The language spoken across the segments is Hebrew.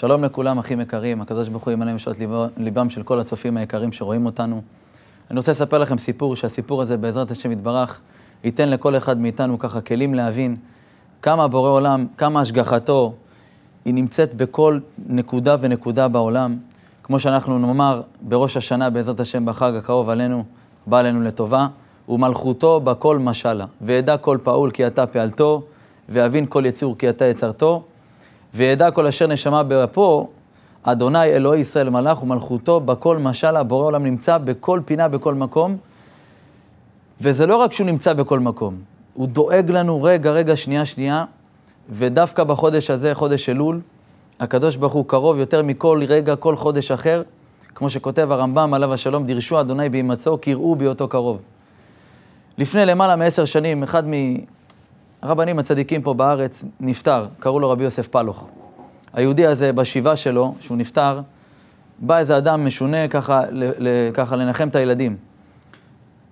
שלום לכולם, אחים יקרים, הקדוש ברוך הוא ימלא משעות ליבם של כל הצופים היקרים שרואים אותנו. אני רוצה לספר לכם סיפור, שהסיפור הזה בעזרת השם יתברך, ייתן לכל אחד מאיתנו ככה כלים להבין כמה בורא עולם, כמה השגחתו, היא נמצאת בכל נקודה ונקודה בעולם. כמו שאנחנו נאמר בראש השנה, בעזרת השם, בחג הקרוב עלינו, בא עלינו לטובה, ומלכותו בכל משלה, וידע כל פעול כי אתה פעלתו, ויבין כל יצור כי אתה יצרתו. וידע כל אשר נשמה באפו, אדוני אלוהי ישראל מלאך ומלכותו בכל משל הבורא עולם נמצא בכל פינה, בכל מקום. וזה לא רק שהוא נמצא בכל מקום, הוא דואג לנו רגע, רגע, שנייה, שנייה, ודווקא בחודש הזה, חודש אלול, הקדוש ברוך הוא קרוב יותר מכל רגע, כל חודש אחר, כמו שכותב הרמב"ם עליו השלום, דירשו אדוני בהימצאו, קראו בהיותו קרוב. לפני למעלה מעשר שנים, אחד הרבנים הצדיקים פה בארץ נפטר, קראו לו רבי יוסף פלוך. היהודי הזה, בשבעה שלו, שהוא נפטר, בא איזה אדם משונה ככה, ל, ככה לנחם את הילדים.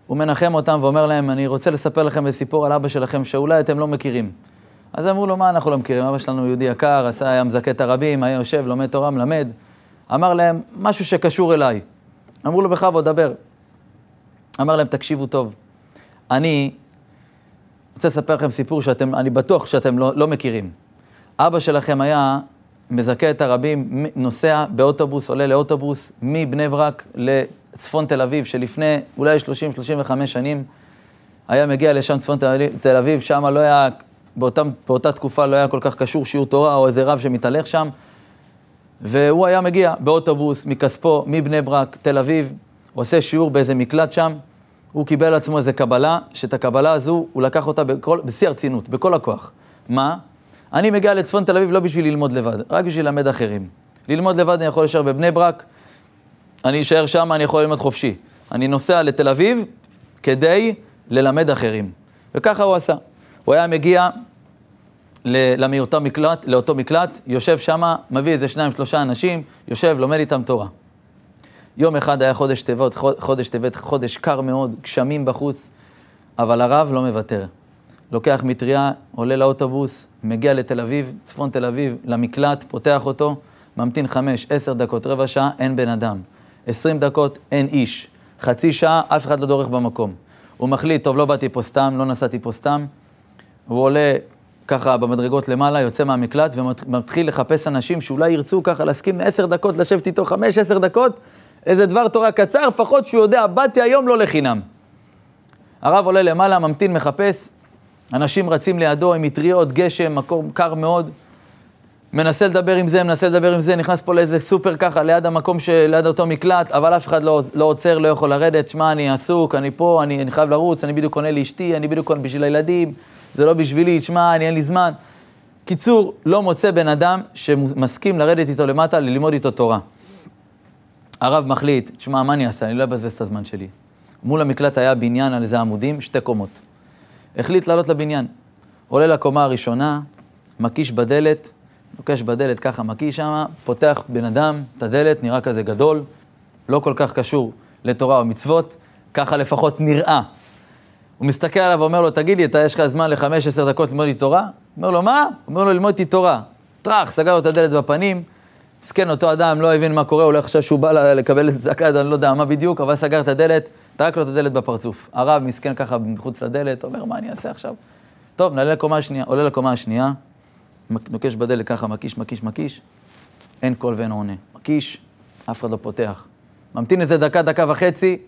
הוא מנחם אותם ואומר להם, אני רוצה לספר לכם סיפור על אבא שלכם שאולי אתם לא מכירים. אז אמרו לו, מה אנחנו לא מכירים? אבא שלנו יהודי יקר, עשה, היה מזכה את הרבים, היה יושב, לומד תורה, מלמד. אמר להם, משהו שקשור אליי. אמרו לו, בכבוד, דבר. אמר להם, תקשיבו טוב. אני רוצה לספר לכם סיפור שאתם, אני בטוח שאתם לא, לא מכירים. אבא שלכם היה מזכה את הרבים, נוסע באוטובוס, עולה לאוטובוס מבני ברק לצפון תל אביב, שלפני אולי 30-35 שנים היה מגיע לשם צפון תל אביב, שם לא היה, באותה, באותה תקופה לא היה כל כך קשור שיעור תורה או איזה רב שמתהלך שם, והוא היה מגיע באוטובוס, מכספו, מבני ברק, תל אביב, עושה שיעור באיזה מקלט שם, הוא קיבל על עצמו איזה קבלה, שאת הקבלה הזו, הוא לקח אותה בכל, בשיא הרצינות, בכל הכוח. מה? אני מגיע לצפון תל אביב לא בשביל ללמוד לבד, רק בשביל ללמד אחרים. ללמוד לבד אני יכול להישאר בבני ברק, אני אשאר שם, אני יכול ללמוד חופשי. אני נוסע לתל אביב כדי ללמד אחרים. וככה הוא עשה. הוא היה מגיע לאותו מקלט, לאותו מקלט, יושב שם, מביא איזה שניים, שלושה אנשים, יושב, לומד איתם תורה. יום אחד היה חודש טבת, חודש טבת, חודש קר מאוד, גשמים בחוץ, אבל הרב לא מוותר. לוקח מטריה, עולה לאוטובוס, מגיע לתל אביב, צפון תל אביב, למקלט, פותח אותו, ממתין חמש, עשר דקות, רבע שעה, אין בן אדם. עשרים דקות, אין איש. חצי שעה, אף אחד לא דורך במקום. הוא מחליט, טוב, לא באתי פה סתם, לא נסעתי פה סתם. הוא עולה ככה במדרגות למעלה, יוצא מהמקלט ומתחיל לחפש אנשים שאולי ירצו ככה להסכים עשר דקות לשבת איתו, חמש, עשר דקות, איזה דבר תורה קצר, לפחות שהוא יודע, באתי היום לא לחינם. הרב עולה למעלה, ממתין, מחפש, אנשים רצים לידו עם מטריות, גשם, מקום קר מאוד. מנסה לדבר עם זה, מנסה לדבר עם זה, נכנס פה לאיזה סופר ככה, ליד המקום, של, ליד אותו מקלט, אבל אף אחד לא, לא עוצר, לא יכול לרדת. שמע, אני עסוק, אני פה, אני, אני חייב לרוץ, אני בדיוק עונה לאשתי, אני בדיוק עונה בשביל הילדים, זה לא בשבילי, שמע, אני אין לי זמן. קיצור, לא מוצא בן אדם שמסכים לרדת איתו למטה, ללמוד איתו תורה. הרב מחליט, תשמע, מה אני אעשה? אני לא אבזבז את הזמן שלי. מול המקלט היה בניין על איזה עמודים, שתי קומות. החליט לעלות לבניין. עולה לקומה הראשונה, מקיש בדלת, נוקש בדלת ככה, מקיש שם, פותח בן אדם את הדלת, נראה כזה גדול, לא כל כך קשור לתורה ומצוות, ככה לפחות נראה. הוא מסתכל עליו ואומר לו, תגיד לי, אתה יש לך זמן לחמש, עשר דקות ללמוד איתי תורה? אומר לו, מה? אומר לו, ללמוד איתי תורה. טראח, סגר לו את הדלת בפנים, מסכן, אותו אדם לא הבין מה קורה, הוא לא חשב שהוא בא לקבל איזה צעקה, אני לא יודע מה בדיוק, אבל סגר את הדלת, טרק לו את הדלת בפרצוף. הרב מסכן ככה מחוץ לדלת, אומר, מה אני אעשה עכשיו? טוב, נעלה לקומה השנייה, עולה לקומה השנייה, נוקש בדלת ככה, מקיש, מקיש, מקיש, אין קול ואין עונה. מקיש, אף אחד לא פותח. ממתין איזה דקה, דקה וחצי,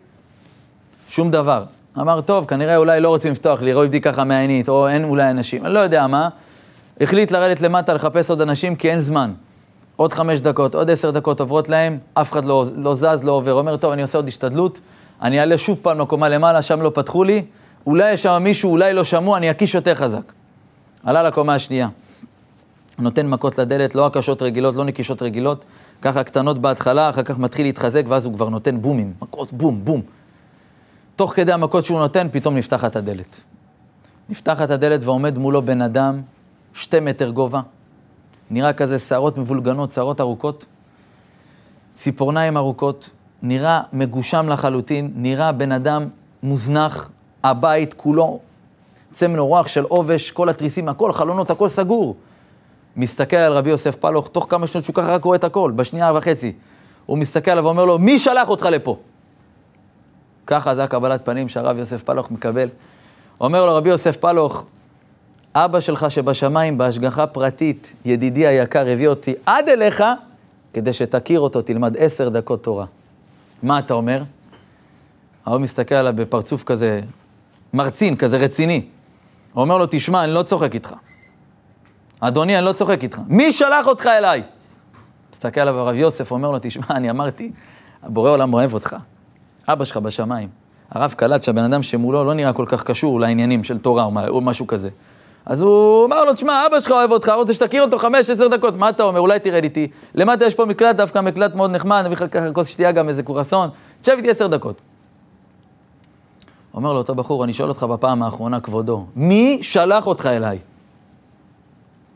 שום דבר. אמר, טוב, כנראה אולי לא רוצים לפתוח לי, רואים ככה מעינית, או אין אולי אנשים, אני לא יודע מה. החליט לרדת למטה לחפש עוד אנשים, כי אין זמן. עוד חמש דקות, עוד עשר דקות עוברות להם, אף אחד לא, לא זז, לא עובר. אומר, טוב, אני עושה עוד השתדלות, אני אעלה שוב פעם לקומה למעלה, שם לא פתחו לי, אולי יש שם מישהו, אולי לא שמעו, אני אקיש יותר חזק. עלה לקומה השנייה. נותן מכות לדלת, לא הקשות רגילות, לא נקישות רגילות, ככה קטנות בהתחלה, אחר כך מתחיל להתחזק, ואז הוא כבר נותן בומים, מכות בום, בום. תוך כדי המכות שהוא נותן, פתאום נפתחת הדלת. נפתחת הדלת ועומד מולו בן אדם, שתי מטר גובה, נראה כזה שערות מבולגנות, שערות ארוכות, ציפורניים ארוכות, נראה מגושם לחלוטין, נראה בן אדם מוזנח, הבית כולו צמל אורח של עובש, כל התריסים, הכל, חלונות, הכל סגור. מסתכל על רבי יוסף פלוך, תוך כמה שנות שהוא ככה רק רואה את הכל, בשנייה וחצי. הוא מסתכל עליו ואומר לו, מי שלח אותך לפה? ככה זה הקבלת פנים שהרב יוסף פלוך מקבל. אומר לו רבי יוסף פלוך, אבא שלך שבשמיים בהשגחה פרטית, ידידי היקר, הביא אותי עד אליך, כדי שתכיר אותו, תלמד עשר דקות תורה. מה אתה אומר? ההוא מסתכל עליו בפרצוף כזה, מרצין, כזה רציני. הוא אומר לו, תשמע, אני לא צוחק איתך. אדוני, אני לא צוחק איתך. מי שלח אותך אליי? מסתכל עליו הרב יוסף, אומר לו, תשמע, אני אמרתי, הבורא עולם אוהב אותך. אבא שלך בשמיים. הרב קלט שהבן אדם שמולו לא נראה כל כך קשור לעניינים של תורה או משהו כזה. אז הוא אמר לו, תשמע, אבא שלך אוהב אותך, רוצה שתכיר אותו חמש, עשר דקות. מה אתה אומר? אולי תרד איתי. למטה יש פה מקלט, דווקא מקלט מאוד נחמד, נביא לך ככה כוס שתייה, גם איזה קורסון. תשב איתי עשר דקות. אומר לו אותו בחור, אני שואל אותך בפעם האחרונה, כבודו, מי שלח אותך אליי?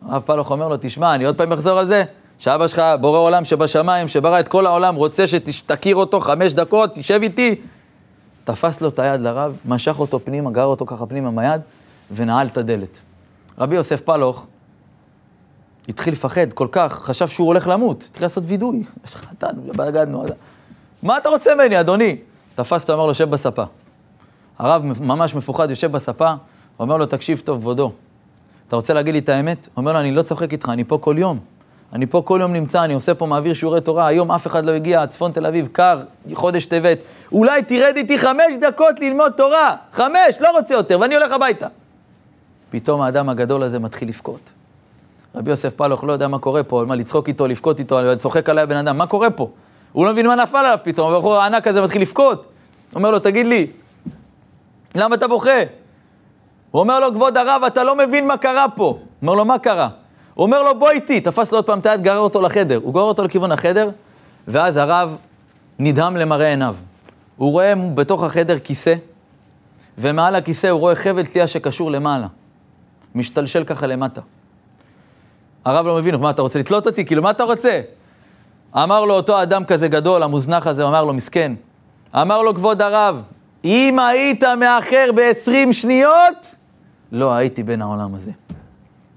הרב פלוך אומר לו, תשמע, אני עוד פעם אחזור על זה, שאבא שלך, בורא עולם שבשמיים, שברא את כל העולם, רוצה שתכיר אותו חמש דקות, תשב איתי. תפס לו את היד לרב, משך אותו פנימה, גר אותו ככה פנימה מהיד, ונעל את הדלת. רבי יוסף פלוך התחיל לפחד כל כך, חשב שהוא הולך למות, התחיל לעשות וידוי. יש לך חתן, בגדנו. מה אתה רוצה ממני, אדוני? תפס אותו, אמר לו, שב בספה. הרב ממש מפוחד, יושב בספה, אומר לו, תקשיב טוב, כבודו, אתה רוצה להגיד לי את האמת? אומר לו, אני לא צוחק איתך, אני פה כל יום. אני פה כל יום נמצא, אני עושה פה, מעביר שיעורי תורה, היום אף אחד לא הגיע, צפון תל אביב, קר, חודש טבת. אולי תרד איתי חמש דקות ללמוד תורה, חמש, לא רוצה יותר, ואני הולך הביתה. פתאום האדם הגדול הזה מתחיל לבכות. רבי יוסף פלוך לא יודע מה קורה פה, מה, לצחוק איתו, לבכות איתו, צוחק עליי הבן אדם, מה קורה פה? הוא לא מבין מה נפל עליו פתאום, הבחור הענק הזה מתחיל לבכות. אומר לו, תגיד לי, למה אתה בוכה? הוא אומר לו, כבוד הרב, אתה לא מבין מה קרה פה. אומר לו, מה קרה? הוא אומר לו, בוא איתי. תפס לו עוד פעם את היד, גרר אותו לחדר. הוא גרר אותו לכיוון החדר, ואז הרב נדהם למראה עיניו. הוא רואה בתוך החדר כיסא, ומעל הכיסא הוא רואה חבל תלייה שקשור למעלה. משתלשל ככה למטה. הרב לא מבין, מה, אתה רוצה לתלות אותי? כאילו, מה אתה רוצה? אמר לו אותו אדם כזה גדול, המוזנח הזה, אמר לו, מסכן. אמר לו, כבוד הרב, אם היית מאחר ב-20 שניות, לא הייתי בין העולם הזה.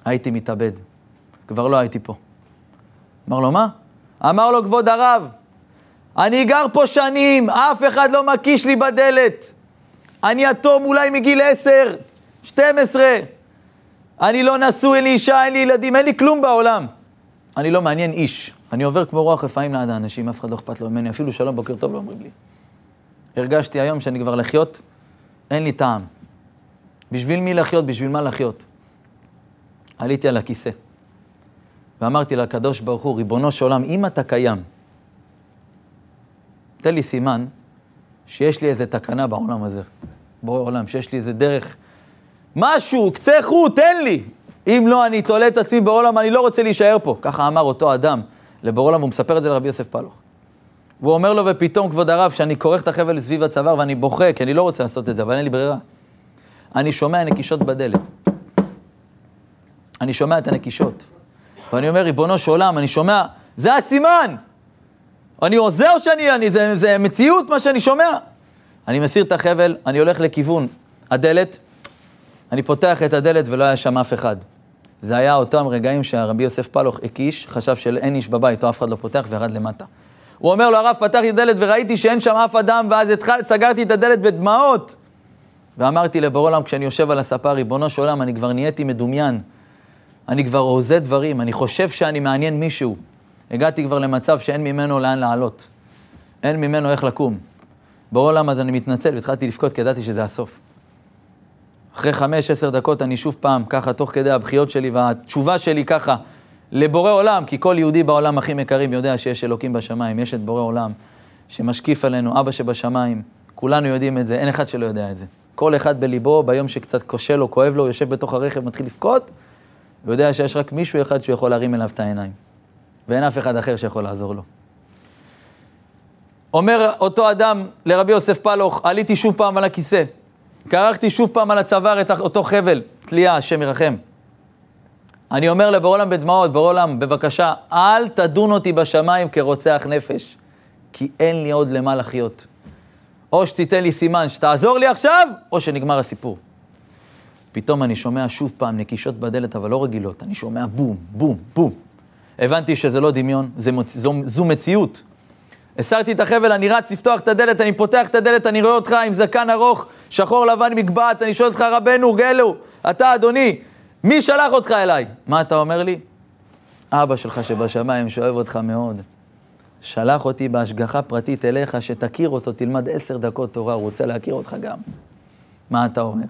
הייתי מתאבד. כבר לא הייתי פה. אמר לו, מה? אמר לו, כבוד הרב, אני גר פה שנים, אף אחד לא מקיש לי בדלת. אני יתום אולי מגיל 10, 12. אני לא נשוי, אין לי אישה, אין לי ילדים, אין לי כלום בעולם. אני לא מעניין איש. אני עובר כמו רוח רפאים ליד האנשים, אף אחד לא אכפת לו ממני, אפילו שלום, בוקר טוב לא אומרים לי. הרגשתי היום שאני כבר לחיות, אין לי טעם. בשביל מי לחיות? בשביל מה לחיות? עליתי על הכיסא, ואמרתי לקדוש ברוך הוא, ריבונו של עולם, אם אתה קיים, תן לי סימן שיש לי איזה תקנה בעולם הזה, בורא עולם, שיש לי איזה דרך, משהו, קצה חוט, תן לי. אם לא, אני תולה את עצמי בעולם, אני לא רוצה להישאר פה. ככה אמר אותו אדם לבורא עולם, והוא מספר את זה לרבי יוסף פלוך. והוא אומר לו, ופתאום, כבוד הרב, שאני כורך את החבל סביב הצוואר ואני בוכה, כי אני לא רוצה לעשות את זה, אבל אין לי ברירה. אני שומע נקישות בדלת. אני שומע את הנקישות. ואני אומר, ריבונו של עולם, אני שומע, זה הסימן! אני עוזר שאני, אני, זה, זה מציאות מה שאני שומע. אני מסיר את החבל, אני הולך לכיוון הדלת, אני פותח את הדלת ולא היה שם אף אחד. זה היה אותם רגעים שהרבי יוסף פלוך הקיש, חשב שאין איש בבית, או אף אחד לא פותח, וירד למטה. הוא אומר לו, הרב, פתחתי את הדלת וראיתי שאין שם אף אדם, ואז התחל, סגרתי את הדלת בדמעות. ואמרתי לבורא עולם, כשאני יושב על הספה, ריבונו של עולם, אני כבר נהייתי מדומיין. אני כבר הוזה דברים, אני חושב שאני מעניין מישהו. הגעתי כבר למצב שאין ממנו לאן לעלות. אין ממנו איך לקום. בורא עולם, אז אני מתנצל, והתחלתי לבכות, כי ידעתי שזה הסוף. אחרי חמש, עשר דקות אני שוב פעם, ככה, תוך כדי הבכיות שלי והתשובה שלי ככה, לבורא עולם, כי כל יהודי בעולם הכי מקרים יודע שיש אלוקים בשמיים, יש את בורא עולם שמשקיף עלינו, אבא שבשמיים, כולנו יודעים את זה, אין אחד שלא יודע את זה. כל אחד בליבו, ביום שקצת קשה לו, כואב לו, יושב בתוך הרכב, מתחיל לבכות, ויודע שיש רק מישהו אחד שיכול להרים אליו את העיניים, ואין אף אחד אחר שיכול לעזור לו. אומר אותו אדם לרבי יוסף פלוך, עליתי שוב פעם על הכיסא, קרחתי שוב פעם על הצוואר את אותו חבל, תלייה, השם ירחם. אני אומר לבורא עולם בדמעות, בורא עולם, בבקשה, אל תדון אותי בשמיים כרוצח נפש, כי אין לי עוד למה לחיות. או שתיתן לי סימן שתעזור לי עכשיו, או שנגמר הסיפור. פתאום אני שומע שוב פעם נקישות בדלת, אבל לא רגילות, אני שומע בום, בום, בום. הבנתי שזה לא דמיון, זה, זו, זו מציאות. הסרתי את החבל, אני רץ לפתוח את הדלת, אני פותח את הדלת, אני רואה אותך עם זקן ארוך, שחור לבן מגבעת, אני שואל אותך, רבנו, גלו, אתה אדוני, מי שלח אותך אליי? מה אתה אומר לי? אבא שלך שבשמיים, שאוהב אותך מאוד, שלח אותי בהשגחה פרטית אליך, שתכיר אותו, תלמד עשר דקות תורה, הוא רוצה להכיר אותך גם. מה אתה אומר?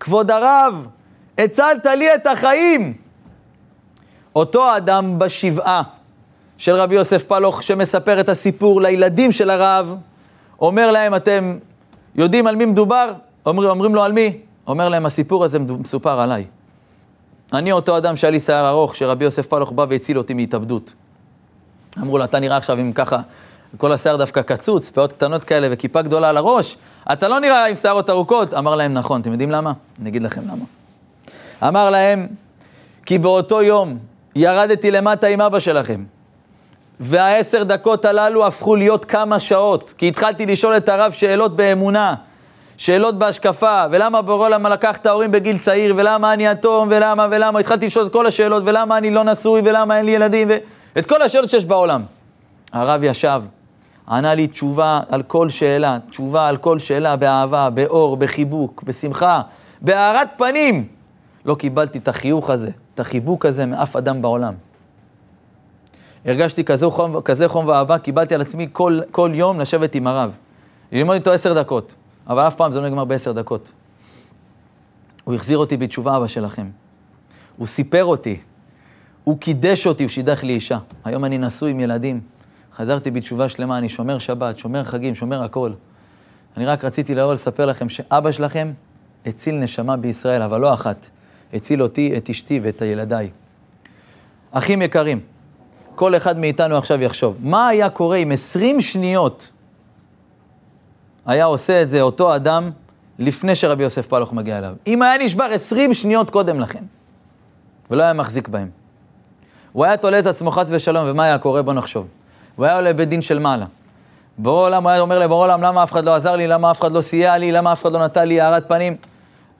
כבוד הרב, הצלת לי את החיים. אותו אדם בשבעה של רבי יוסף פלוך, שמספר את הסיפור לילדים של הרב, אומר להם, אתם יודעים על מי מדובר? אומר, אומרים לו, על מי? אומר להם, הסיפור הזה מסופר עליי. אני אותו אדם שהיה לי שיער ארוך, שרבי יוסף פלוך בא והציל אותי מהתאבדות. אמרו לו, אתה נראה עכשיו עם ככה, כל השיער דווקא קצוץ, פאות קטנות כאלה וכיפה גדולה על הראש, אתה לא נראה עם שערות ארוכות. אמר להם, נכון, אתם יודעים למה? אני אגיד לכם למה. אמר להם, כי באותו יום ירדתי למטה עם אבא שלכם, והעשר דקות הללו הפכו להיות כמה שעות, כי התחלתי לשאול את הרב שאלות באמונה, שאלות בהשקפה, ולמה בורא עולם לקח את ההורים בגיל צעיר, ולמה אני יתום, ולמה, ולמה, התחלתי לשאול את כל השאלות, ולמה אני לא נשוי, ולמה אין לי ילדים, ואת כל השאלות שיש בעולם. הרב ישב, ענה לי תשובה על כל שאלה, תשובה על כל שאלה באהבה, באור, בחיבוק, בשמחה, בהארת פנים. לא קיבלתי את החיוך הזה, את החיבוק הזה מאף אדם בעולם. הרגשתי כזה חום, כזה חום ואהבה, קיבלתי על עצמי כל, כל יום לשבת עם הרב. ללמוד איתו עשר דקות, אבל אף פעם זה לא נגמר בעשר דקות. הוא החזיר אותי בתשובה, אבא שלכם. הוא סיפר אותי, הוא קידש אותי, הוא שידך לי אישה. היום אני נשוי עם ילדים. חזרתי בתשובה שלמה, אני שומר שבת, שומר חגים, שומר הכל. אני רק רציתי לבוא לספר לכם שאבא שלכם הציל נשמה בישראל, אבל לא אחת. הציל אותי, את אשתי ואת ילדיי. אחים יקרים, כל אחד מאיתנו עכשיו יחשוב, מה היה קורה אם 20 שניות היה עושה את זה אותו אדם לפני שרבי יוסף פלוך מגיע אליו? אם היה נשבר 20 שניות קודם לכן, ולא היה מחזיק בהם. הוא היה תולה את עצמו חס ושלום, ומה היה קורה? בוא נחשוב. הוא היה עולה בית דין של מעלה. בורא עולם, הוא היה אומר לבורא עולם, למה אף אחד לא עזר לי, למה אף אחד לא סייע לי, למה אף אחד לא נתן לי הארת פנים?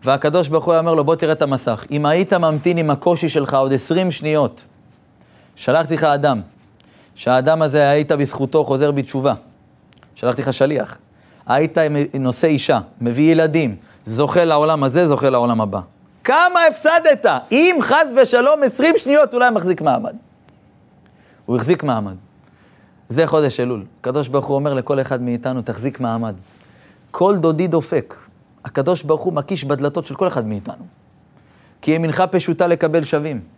והקדוש ברוך הוא היה אומר לו, בוא תראה את המסך. אם היית ממתין עם הקושי שלך עוד 20 שניות, שלחתי לך אדם, שהאדם הזה היית בזכותו חוזר בתשובה. שלחתי לך שליח. היית נושא אישה, מביא ילדים, זוכה לעולם הזה, זוכה לעולם הבא. כמה הפסדת? אם חס ושלום 20 שניות אולי מחזיק מעמד. הוא החזיק מעמד. זה חודש אלול. הקדוש ברוך הוא אומר לכל אחד מאיתנו, תחזיק מעמד. כל דודי דופק. הקדוש ברוך הוא מקיש בדלתות של כל אחד מאיתנו. כי ימינך פשוטה לקבל שווים.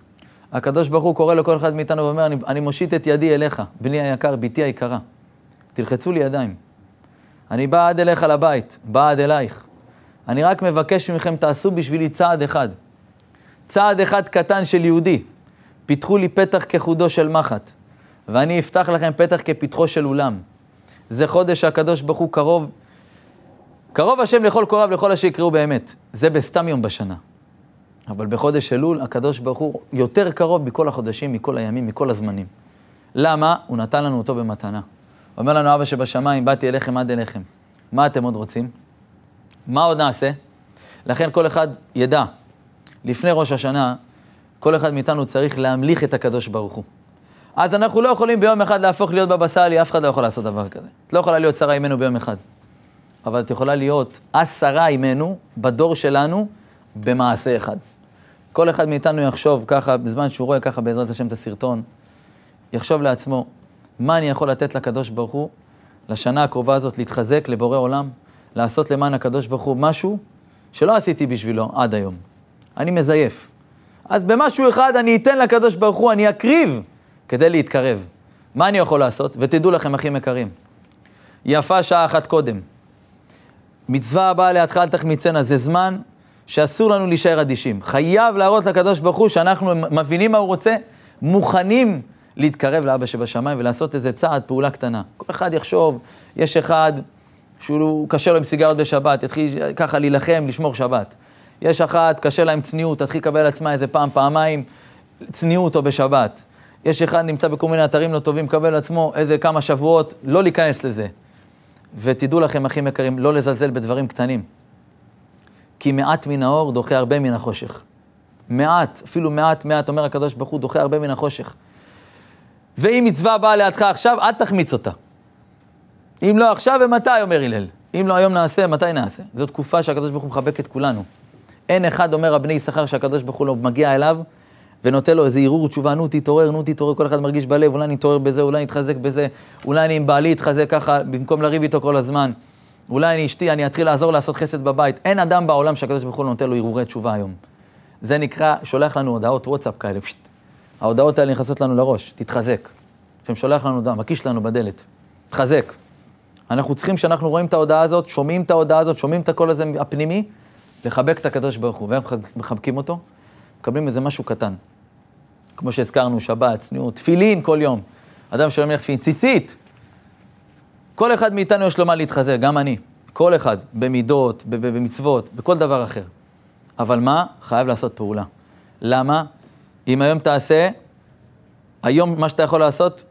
הקדוש ברוך הוא קורא לכל אחד מאיתנו ואומר, אני, אני מושיט את ידי אליך, בני היקר, בתי היקרה. תלחצו לי ידיים. אני בא עד אליך לבית, בא עד אלייך. אני רק מבקש מכם, תעשו בשבילי צעד אחד. צעד אחד קטן של יהודי. פיתחו לי פתח כחודו של מחט. ואני אפתח לכם פתח כפתחו של אולם. זה חודש שהקדוש ברוך הוא קרוב, קרוב השם לכל קורב לכל אשר יקראו באמת. זה בסתם יום בשנה. אבל בחודש אלול הקדוש ברוך הוא יותר קרוב מכל החודשים, מכל הימים, מכל הזמנים. למה? הוא נתן לנו אותו במתנה. אומר לנו אבא שבשמיים, באתי אליכם עד אליכם. מה אתם עוד רוצים? מה עוד נעשה? לכן כל אחד ידע, לפני ראש השנה, כל אחד מאיתנו צריך להמליך את הקדוש ברוך הוא. אז אנחנו לא יכולים ביום אחד להפוך להיות בבא סאלי, אף אחד לא יכול לעשות דבר כזה. את לא יכולה להיות שרה אימנו ביום אחד. אבל את יכולה להיות עשרה אימנו בדור שלנו במעשה אחד. כל אחד מאיתנו יחשוב ככה, בזמן שהוא רואה ככה בעזרת השם את הסרטון, יחשוב לעצמו, מה אני יכול לתת לקדוש ברוך הוא לשנה הקרובה הזאת, להתחזק לבורא עולם, לעשות למען הקדוש ברוך הוא משהו שלא עשיתי בשבילו עד היום. אני מזייף. אז במשהו אחד אני אתן לקדוש ברוך הוא, אני אקריב כדי להתקרב. מה אני יכול לעשות? ותדעו לכם, אחים יקרים, יפה שעה אחת קודם. מצווה הבאה אל תחמיצנה, זה זמן שאסור לנו להישאר אדישים. חייב להראות לקדוש ברוך הוא שאנחנו מבינים מה הוא רוצה, מוכנים להתקרב לאבא שבשמיים ולעשות איזה צעד, פעולה קטנה. כל אחד יחשוב, יש אחד שהוא קשה לו עם סיגריות בשבת, יתחיל ככה להילחם, לשמור שבת. יש אחת, קשה לה עם צניעות, תתחיל לקבל עצמה איזה פעם, פעמיים, צניעות או בשבת. יש אחד נמצא בכל מיני אתרים לא טובים, מקבל עצמו איזה כמה שבועות, לא להיכנס לזה. ותדעו לכם, אחים יקרים, לא לזלזל בדברים קטנים. כי מעט מן האור דוחה הרבה מן החושך. מעט, אפילו מעט מעט, אומר הקדוש ברוך הוא, דוחה הרבה מן החושך. ואם מצווה באה לידך עכשיו, אל תחמיץ אותה. אם לא עכשיו, ומתי, אומר הלל. אם לא היום נעשה, מתי נעשה? זו תקופה שהקדוש ברוך הוא מחבק את כולנו. אין אחד, אומר הבני יששכר, שהקדוש ברוך הוא לא מגיע אליו ונותן לו איזה ערעור תשובה, נו תתעורר, נו תתעורר, כל אחד מרגיש בלב, אולי נתעורר בזה, אולי נתחזק בזה, אולי אני עם בעלי אתחזק ככה, במקום לריב איתו כל הזמן. אולי אני אשתי, אני אתחיל לעזור לעשות חסד בבית. אין אדם בעולם שהקדוש ברוך הוא נותן לו הרהורי תשובה היום. זה נקרא, שולח לנו הודעות וואטסאפ כאלה, פשט. ההודעות האלה נכנסות לנו לראש, תתחזק. השם שולח לנו הודעה, מקיש לנו בדלת, תחזק. אנחנו צריכים, כשאנחנו רואים את ההודעה הזאת, שומעים את ההודעה הזאת, שומעים את הקול הזה הפנימי, לחבק את הקדוש ברוך הוא. והם מחבקים אותו, מקבלים איזה משהו קטן. כמו שהזכרנו, שבת, צניעות, תפילין כל יום. אדם שלא מניח תפילין, ציצית. כל אחד מאיתנו יש לו מה להתחזק, גם אני. כל אחד, במידות, במצוות, בכל דבר אחר. אבל מה? חייב לעשות פעולה. למה? אם היום תעשה, היום מה שאתה יכול לעשות,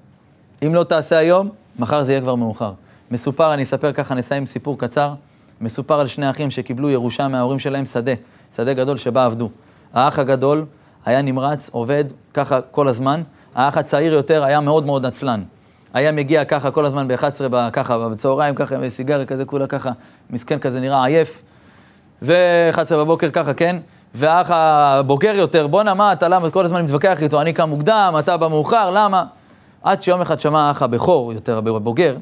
אם לא תעשה היום, מחר זה יהיה כבר מאוחר. מסופר, אני אספר ככה, נסיים סיפור קצר. מסופר על שני אחים שקיבלו ירושה מההורים שלהם שדה, שדה גדול שבה עבדו. האח הגדול היה נמרץ, עובד ככה כל הזמן. האח הצעיר יותר היה מאוד מאוד עצלן. היה מגיע ככה כל הזמן ב-11, ככה בצהריים, ככה עם סיגריה כזה, כולה ככה, מסכן כזה נראה עייף. ו-11 בבוקר ככה, כן? והאח הבוגר יותר, בואנה, מה אתה, למה כל הזמן מתווכח איתו, אני קם מוקדם, אתה בא מאוחר, למה? עד שיום אחד שמע האח הבכור, יותר הבוגר,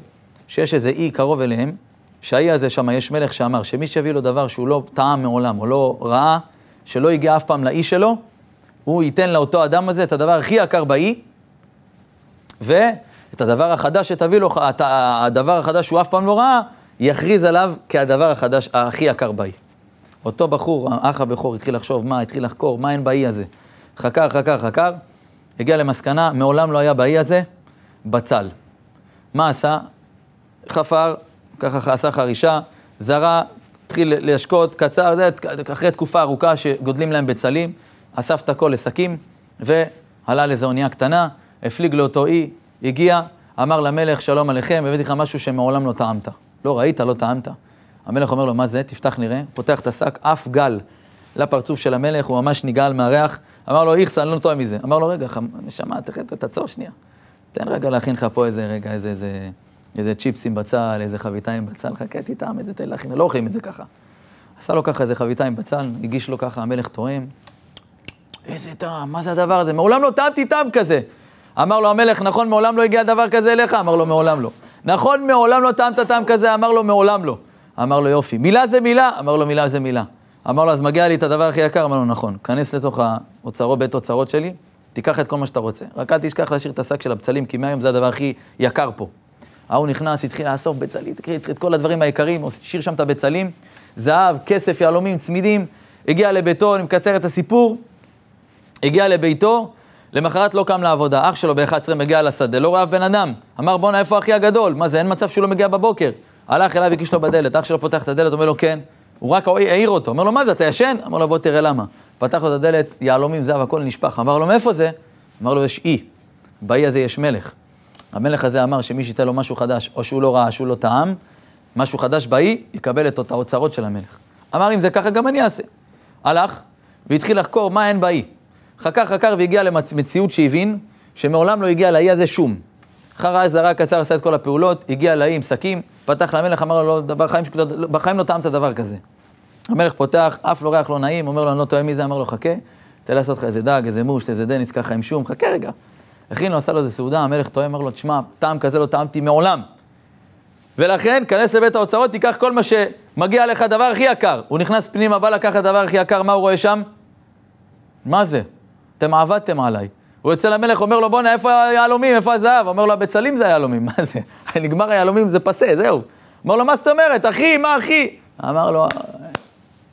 שיש איזה אי קרוב אליהם, שהאי הזה שם, יש מלך שאמר שמי שיביא לו דבר שהוא לא טעם מעולם, או לא ראה, שלא הגיע אף פעם לאי שלו, הוא ייתן לאותו אדם הזה את הדבר הכי יקר באי, ואת הדבר החדש שתביא לו, את הדבר החדש שהוא אף פעם לא ראה, יכריז עליו כהדבר החדש, הכי יקר באי. אותו בחור, האח הבכור, התחיל לחשוב מה, התחיל לחקור, מה אין באי הזה. חקר, חקר, חקר, הגיע למסקנה, מעולם לא היה באי הזה בצל. מה עשה? חפר, ככה עשה חרישה, זרה, התחיל להשקות, קצר, זה, אחרי תקופה ארוכה שגודלים להם בצלים, אסף את הכל לשקים, ועלה לאיזו אונייה קטנה, הפליג לאותו אי, הגיע, אמר למלך, שלום עליכם, הבאתי לך משהו שמעולם לא טעמת. לא ראית, לא טעמת. המלך אומר לו, מה זה? תפתח נראה. פותח את השק, אף גל לפרצוף של המלך, הוא ממש נגעל מהריח. אמר לו, איכסה, אני לא טועה מזה. אמר לו, רגע, נשמה, תעצור שנייה. תן רגע להכין לך פה איזה רגע, איזה, איזה, איזה צ'יפסים בצל, איזה חביתה עם בצל, חכה, תטעם את זה, תן להכין, לא אוכלים את זה ככה. עשה לו ככה איזה חביתה עם בצל, הגיש לו ככה, המלך תואם. איזה טעם, מה זה הדבר הזה? מעולם לא טעמתי טעם כזה. אמר לו המלך, נכון, מעולם לא הגיע דבר כזה אליך? אמר לו, מעולם לא. נכון, מעולם לא טעמת טעם כזה? אמר לו, מעולם לא. אמר לו, יופי. מילה זה מילה? אמר לו, מילה זה מילה. אמר לו, אז מגיע לי את הדבר הכי יקר? אמר לו, נכון. כנס לתוך האוצרות, בית אוצרות שלי, תיקח את כל מה שאתה רוצה. רק אל תשכח להשאיר את השק של הבצלים, כי מהיום זה הדבר הכי יקר פה. ההוא נכנס, התחיל לאסוף בצלים, את כל הדברים היקרים, השאיר שם את הבצלים, זהב, כסף, יהלומים, צמידים, הגיע לביתו, אני מקצר את הסיפור, הגיע לביתו, למחרת לא קם לעבודה, אח שלו ב-11 מגיע לשדה, לא ראה בן אדם. אמר, בואנה, איפה אחי הגדול? מה זה, אין מצב שהוא לא מגיע בבוקר. הלך אליו, הגיש לו בדלת, אח שלו פותח את הדלת, אומר לו, כן. הוא רק העיר אותו, אומר לו, מה זה, אתה ישן? אמר לו, בוא תראה למה. פתח לו את הדלת, יהלומים, זהב, הכל נשפך. אמר לו, מאיפה זה? אמר לו, יש אי. באי הזה יש מלך. המלך הזה אמר שמי שייתן לו משהו חדש, או שהוא לא ראה, שהוא לא טעם, משהו חדש באי, יקבל את האוצרות של המלך. אמר, אם זה ככה, גם אני אעשה. הלך, והתחיל לחקור מה אין באי. חקר חקר והגיע למציאות שהבין שמעולם לא הגיע לאי הזה שום. חרא זרה קצר, עשה את כל הפעולות, הגיע לאי עם שקים, פתח למלך, אמר לו, לא, בחיים, בחיים לא טעמת דבר כזה. המלך פותח, אף לא ריח לא נעים, אומר לו, אני לא טועה מי זה, אמר לו, חכה, תן לעשות לך איזה דג, איזה מוש, איזה דניס, ככה עם שום, חכה רגע. הכין לו, עשה לו איזה סעודה, המלך טועה, אמר לו, תשמע, טעם כזה לא טעמתי מעולם. ולכן, כנס לבית האוצרות, תיקח כל מה שמגיע לך, הדבר הכי יקר. הוא נכנס פנימה, בא לקחת הדבר הכי יקר, מה הוא רואה שם? מה זה? אתם עבדתם עליי. הוא יוצא למלך, אומר לו, בואנה, איפה היהלומים, איפה הזהב? אומר לו, הבצלים זה היהלומים, מה זה? נגמר היהלומים, זה פסה, זהו. אומר לו, מה זאת אומרת, אחי, מה אחי? אמר לו,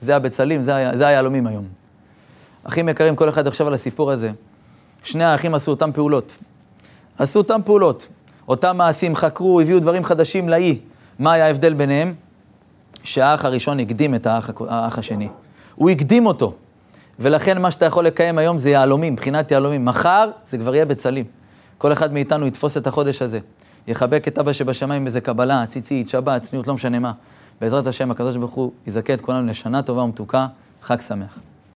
זה הבצלים, זה היהלומים היום. אחים יקרים, כל אחד יחשב על הסיפור הזה. שני האחים עשו אותם פעולות. עשו אותם פעולות. אותם מעשים, חקרו, הביאו דברים חדשים לאי. מה היה ההבדל ביניהם? שהאח הראשון הקדים את האח, האח השני. הוא הקדים אותו. ולכן מה שאתה יכול לקיים היום זה יהלומים, מבחינת יהלומים. מחר זה כבר יהיה בצלים. כל אחד מאיתנו יתפוס את החודש הזה. יחבק את אבא שבשמיים באיזה קבלה, ציצית, שבת, צניעות, לא משנה מה. בעזרת השם, הקדוש ברוך הוא יזכה את כולנו לשנה טובה ומתוקה. חג שמח.